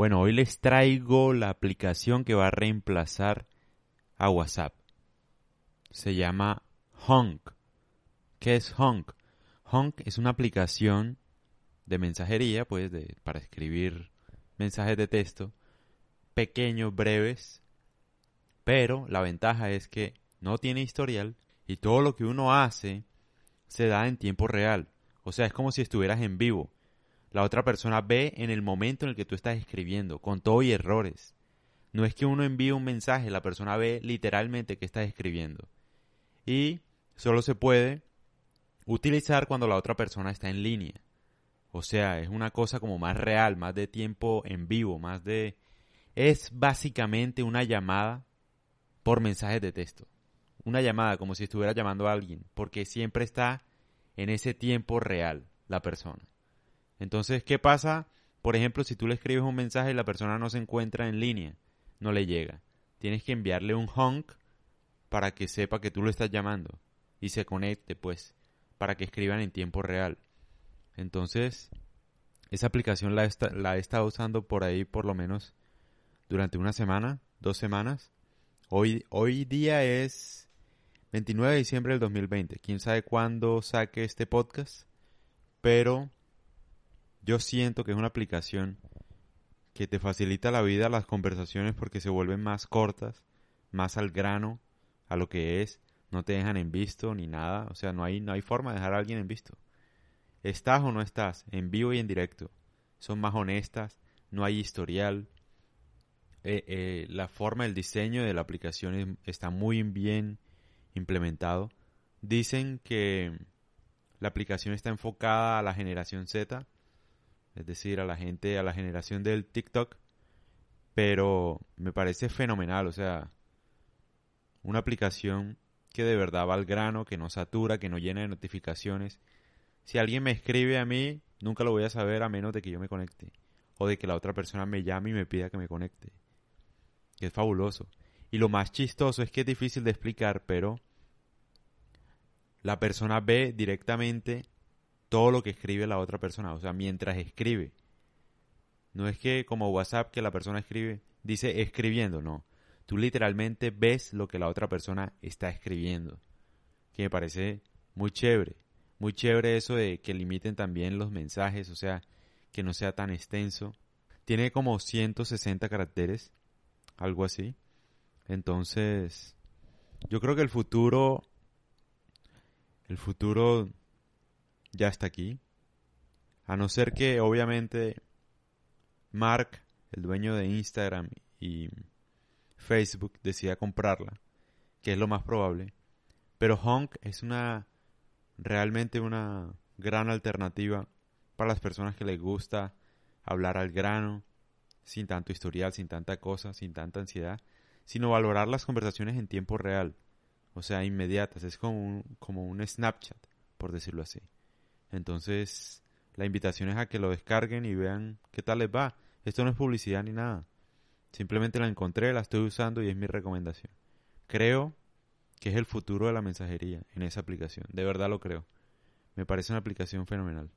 Bueno, hoy les traigo la aplicación que va a reemplazar a WhatsApp. Se llama Honk. ¿Qué es Honk? Honk es una aplicación de mensajería, pues, de, para escribir mensajes de texto pequeños, breves, pero la ventaja es que no tiene historial y todo lo que uno hace se da en tiempo real. O sea, es como si estuvieras en vivo. La otra persona ve en el momento en el que tú estás escribiendo, con todo y errores. No es que uno envíe un mensaje, la persona ve literalmente que estás escribiendo. Y solo se puede utilizar cuando la otra persona está en línea. O sea, es una cosa como más real, más de tiempo en vivo, más de... Es básicamente una llamada por mensajes de texto. Una llamada como si estuviera llamando a alguien, porque siempre está en ese tiempo real la persona. Entonces, ¿qué pasa? Por ejemplo, si tú le escribes un mensaje y la persona no se encuentra en línea, no le llega. Tienes que enviarle un honk para que sepa que tú lo estás llamando y se conecte, pues, para que escriban en tiempo real. Entonces, esa aplicación la, la he estado usando por ahí por lo menos durante una semana, dos semanas. Hoy, hoy día es 29 de diciembre del 2020. Quién sabe cuándo saque este podcast, pero yo siento que es una aplicación que te facilita la vida, las conversaciones porque se vuelven más cortas, más al grano, a lo que es, no te dejan en visto ni nada, o sea, no hay, no hay forma de dejar a alguien en visto. Estás o no estás, en vivo y en directo. Son más honestas, no hay historial. Eh, eh, la forma, el diseño de la aplicación está muy bien implementado. Dicen que la aplicación está enfocada a la generación Z, es decir, a la gente, a la generación del TikTok, pero me parece fenomenal, o sea, una aplicación que de verdad va al grano, que no satura, que no llena de notificaciones. Si alguien me escribe a mí, nunca lo voy a saber a menos de que yo me conecte o de que la otra persona me llame y me pida que me conecte. Es fabuloso. Y lo más chistoso es que es difícil de explicar, pero la persona ve directamente todo lo que escribe la otra persona, o sea, mientras escribe. No es que como WhatsApp que la persona escribe, dice escribiendo, no. Tú literalmente ves lo que la otra persona está escribiendo. Que me parece muy chévere. Muy chévere eso de que limiten también los mensajes, o sea, que no sea tan extenso. Tiene como 160 caracteres, algo así. Entonces, yo creo que el futuro, el futuro ya está aquí. A no ser que obviamente Mark, el dueño de Instagram y Facebook, decida comprarla, que es lo más probable. Pero Honk es una realmente una gran alternativa para las personas que les gusta hablar al grano, sin tanto historial, sin tanta cosa, sin tanta ansiedad, sino valorar las conversaciones en tiempo real, o sea, inmediatas. Es como un, como un Snapchat, por decirlo así. Entonces, la invitación es a que lo descarguen y vean qué tal les va. Esto no es publicidad ni nada. Simplemente la encontré, la estoy usando y es mi recomendación. Creo que es el futuro de la mensajería en esa aplicación. De verdad lo creo. Me parece una aplicación fenomenal.